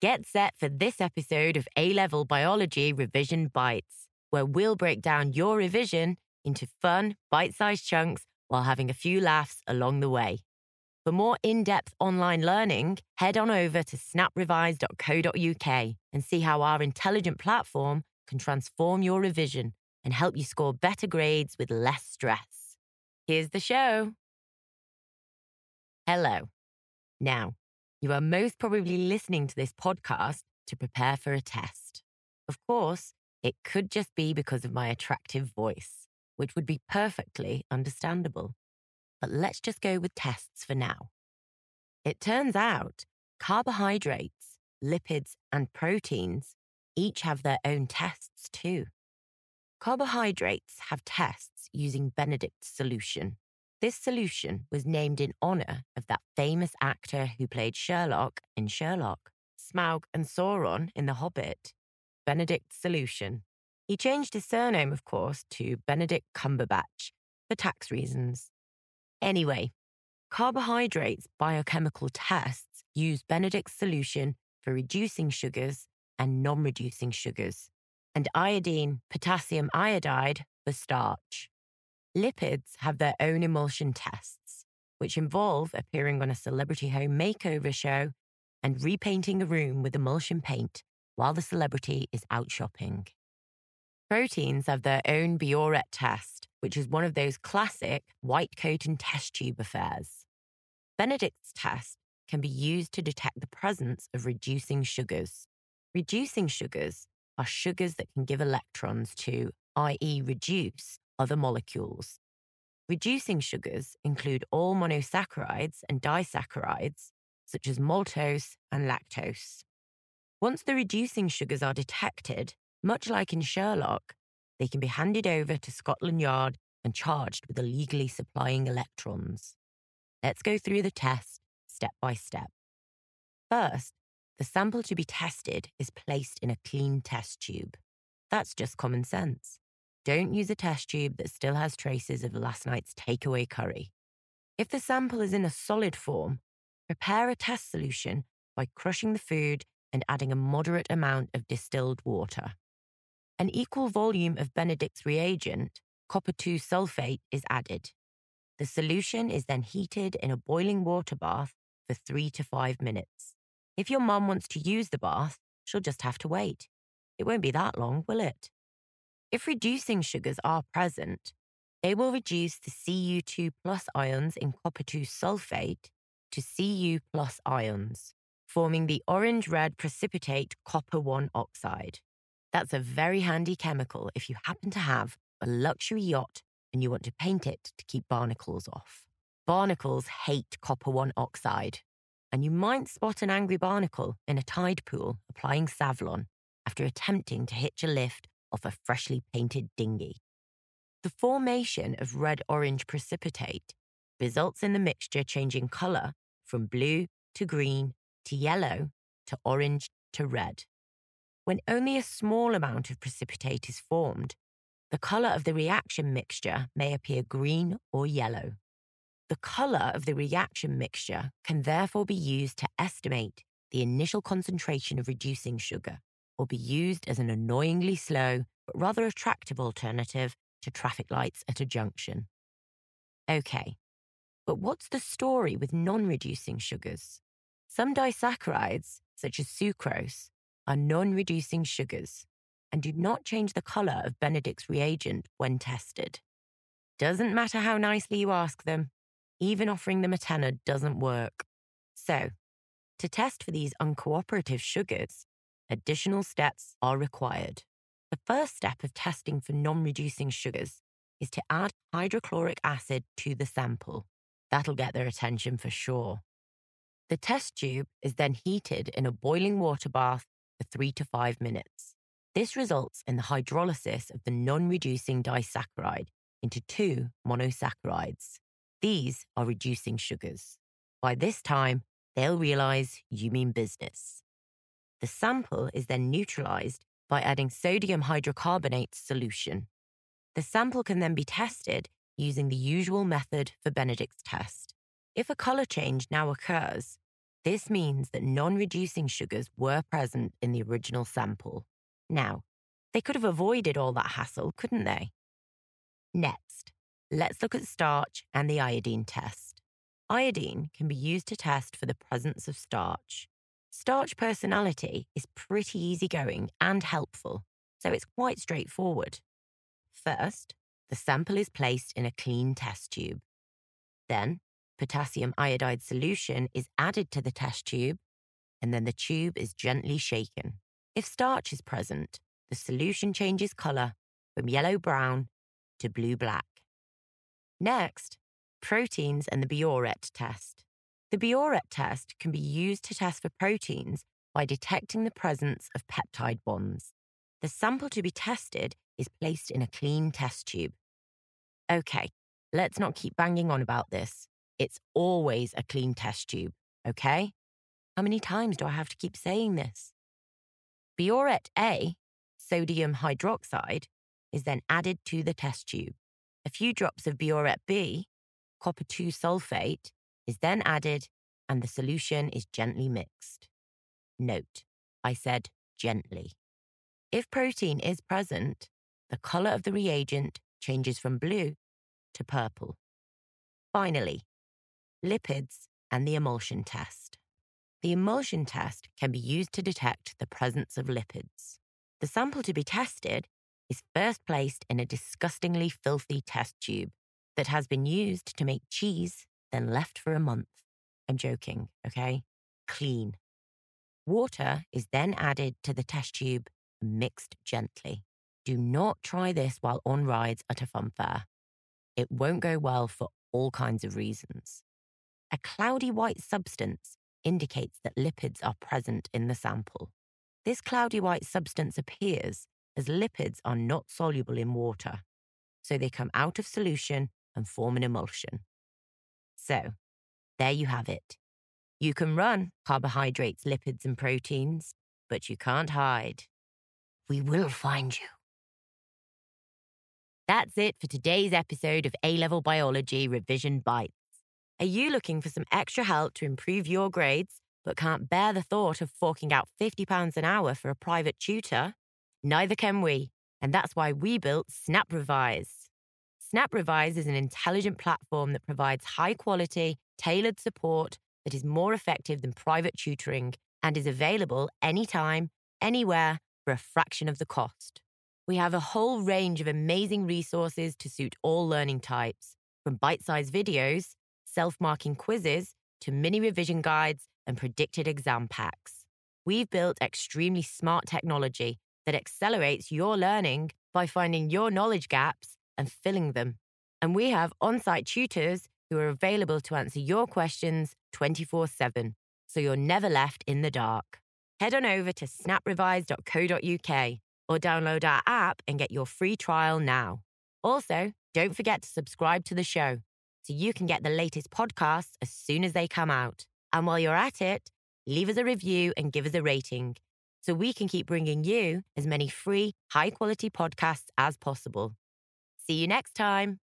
Get set for this episode of A Level Biology Revision Bites, where we'll break down your revision into fun, bite sized chunks while having a few laughs along the way. For more in depth online learning, head on over to snaprevise.co.uk and see how our intelligent platform can transform your revision and help you score better grades with less stress. Here's the show. Hello. Now, you are most probably listening to this podcast to prepare for a test. Of course, it could just be because of my attractive voice, which would be perfectly understandable. But let's just go with tests for now. It turns out carbohydrates, lipids, and proteins each have their own tests too. Carbohydrates have tests using Benedict's solution. This solution was named in honour of that famous actor who played Sherlock in Sherlock, Smaug and Sauron in The Hobbit, Benedict Solution. He changed his surname, of course, to Benedict Cumberbatch for tax reasons. Anyway, carbohydrates biochemical tests use Benedict's solution for reducing sugars and non reducing sugars, and iodine potassium iodide for starch. Lipids have their own emulsion tests, which involve appearing on a celebrity home makeover show and repainting a room with emulsion paint while the celebrity is out shopping. Proteins have their own Biuret test, which is one of those classic white coat and test tube affairs. Benedict's test can be used to detect the presence of reducing sugars. Reducing sugars are sugars that can give electrons to, i.e., reduce other molecules. Reducing sugars include all monosaccharides and disaccharides, such as maltose and lactose. Once the reducing sugars are detected, much like in Sherlock, they can be handed over to Scotland Yard and charged with illegally supplying electrons. Let's go through the test step by step. First, the sample to be tested is placed in a clean test tube. That's just common sense. Don't use a test tube that still has traces of last night's takeaway curry. If the sample is in a solid form, prepare a test solution by crushing the food and adding a moderate amount of distilled water. An equal volume of Benedict's reagent, copper 2 sulfate, is added. The solution is then heated in a boiling water bath for three to five minutes. If your mum wants to use the bath, she'll just have to wait. It won't be that long, will it? If reducing sugars are present, they will reduce the Cu2 plus ions in copper 2 sulfate to Cu plus ions, forming the orange red precipitate copper 1 oxide. That's a very handy chemical if you happen to have a luxury yacht and you want to paint it to keep barnacles off. Barnacles hate copper 1 oxide, and you might spot an angry barnacle in a tide pool applying Savlon after attempting to hitch a lift of a freshly painted dinghy. The formation of red orange precipitate results in the mixture changing colour from blue to green to yellow to orange to red. When only a small amount of precipitate is formed, the colour of the reaction mixture may appear green or yellow. The colour of the reaction mixture can therefore be used to estimate the initial concentration of reducing sugar or be used as an annoyingly slow but rather attractive alternative to traffic lights at a junction. Okay, but what's the story with non reducing sugars? Some disaccharides, such as sucrose, are non reducing sugars and do not change the colour of Benedict's reagent when tested. Doesn't matter how nicely you ask them, even offering them a tenner doesn't work. So, to test for these uncooperative sugars, additional steps are required. The first step of testing for non reducing sugars is to add hydrochloric acid to the sample. That'll get their attention for sure. The test tube is then heated in a boiling water bath for three to five minutes. This results in the hydrolysis of the non reducing disaccharide into two monosaccharides. These are reducing sugars. By this time, they'll realize you mean business. The sample is then neutralized by adding sodium hydrocarbonate solution. The sample can then be tested using the usual method for Benedict's test. If a colour change now occurs, This means that non reducing sugars were present in the original sample. Now, they could have avoided all that hassle, couldn't they? Next, let's look at starch and the iodine test. Iodine can be used to test for the presence of starch. Starch personality is pretty easygoing and helpful, so it's quite straightforward. First, the sample is placed in a clean test tube. Then, potassium iodide solution is added to the test tube, and then the tube is gently shaken. If starch is present, the solution changes colour from yellow brown to blue black. Next, proteins and the Biuret test. The Biuret test can be used to test for proteins by detecting the presence of peptide bonds. The sample to be tested is placed in a clean test tube. Okay, let's not keep banging on about this. It's always a clean test tube, okay? How many times do I have to keep saying this? Biuret A, sodium hydroxide, is then added to the test tube. A few drops of Biuret B, copper 2 sulfate, is then added and the solution is gently mixed. Note, I said gently. If protein is present, the colour of the reagent changes from blue to purple. Finally, lipids and the emulsion test. The emulsion test can be used to detect the presence of lipids. The sample to be tested is first placed in a disgustingly filthy test tube that has been used to make cheese, then left for a month. I'm joking, okay? Clean. Water is then added to the test tube mixed gently. Do not try this while on rides at a fun fair. It won't go well for all kinds of reasons. A cloudy white substance indicates that lipids are present in the sample. This cloudy white substance appears as lipids are not soluble in water, so they come out of solution and form an emulsion. So, there you have it. You can run carbohydrates, lipids, and proteins, but you can't hide. We will find you. That's it for today's episode of A Level Biology Revision Bites. Are you looking for some extra help to improve your grades, but can't bear the thought of forking out £50 an hour for a private tutor? Neither can we, and that's why we built Snap Revise. Snap Revise is an intelligent platform that provides high quality, tailored support that is more effective than private tutoring and is available anytime, anywhere for a fraction of the cost. We have a whole range of amazing resources to suit all learning types, from bite sized videos, self marking quizzes, to mini revision guides and predicted exam packs. We've built extremely smart technology that accelerates your learning by finding your knowledge gaps and filling them. And we have on site tutors who are available to answer your questions 24 7, so you're never left in the dark head on over to snaprevise.co.uk or download our app and get your free trial now. Also, don't forget to subscribe to the show so you can get the latest podcasts as soon as they come out. And while you're at it, leave us a review and give us a rating so we can keep bringing you as many free, high quality podcasts as possible. See you next time.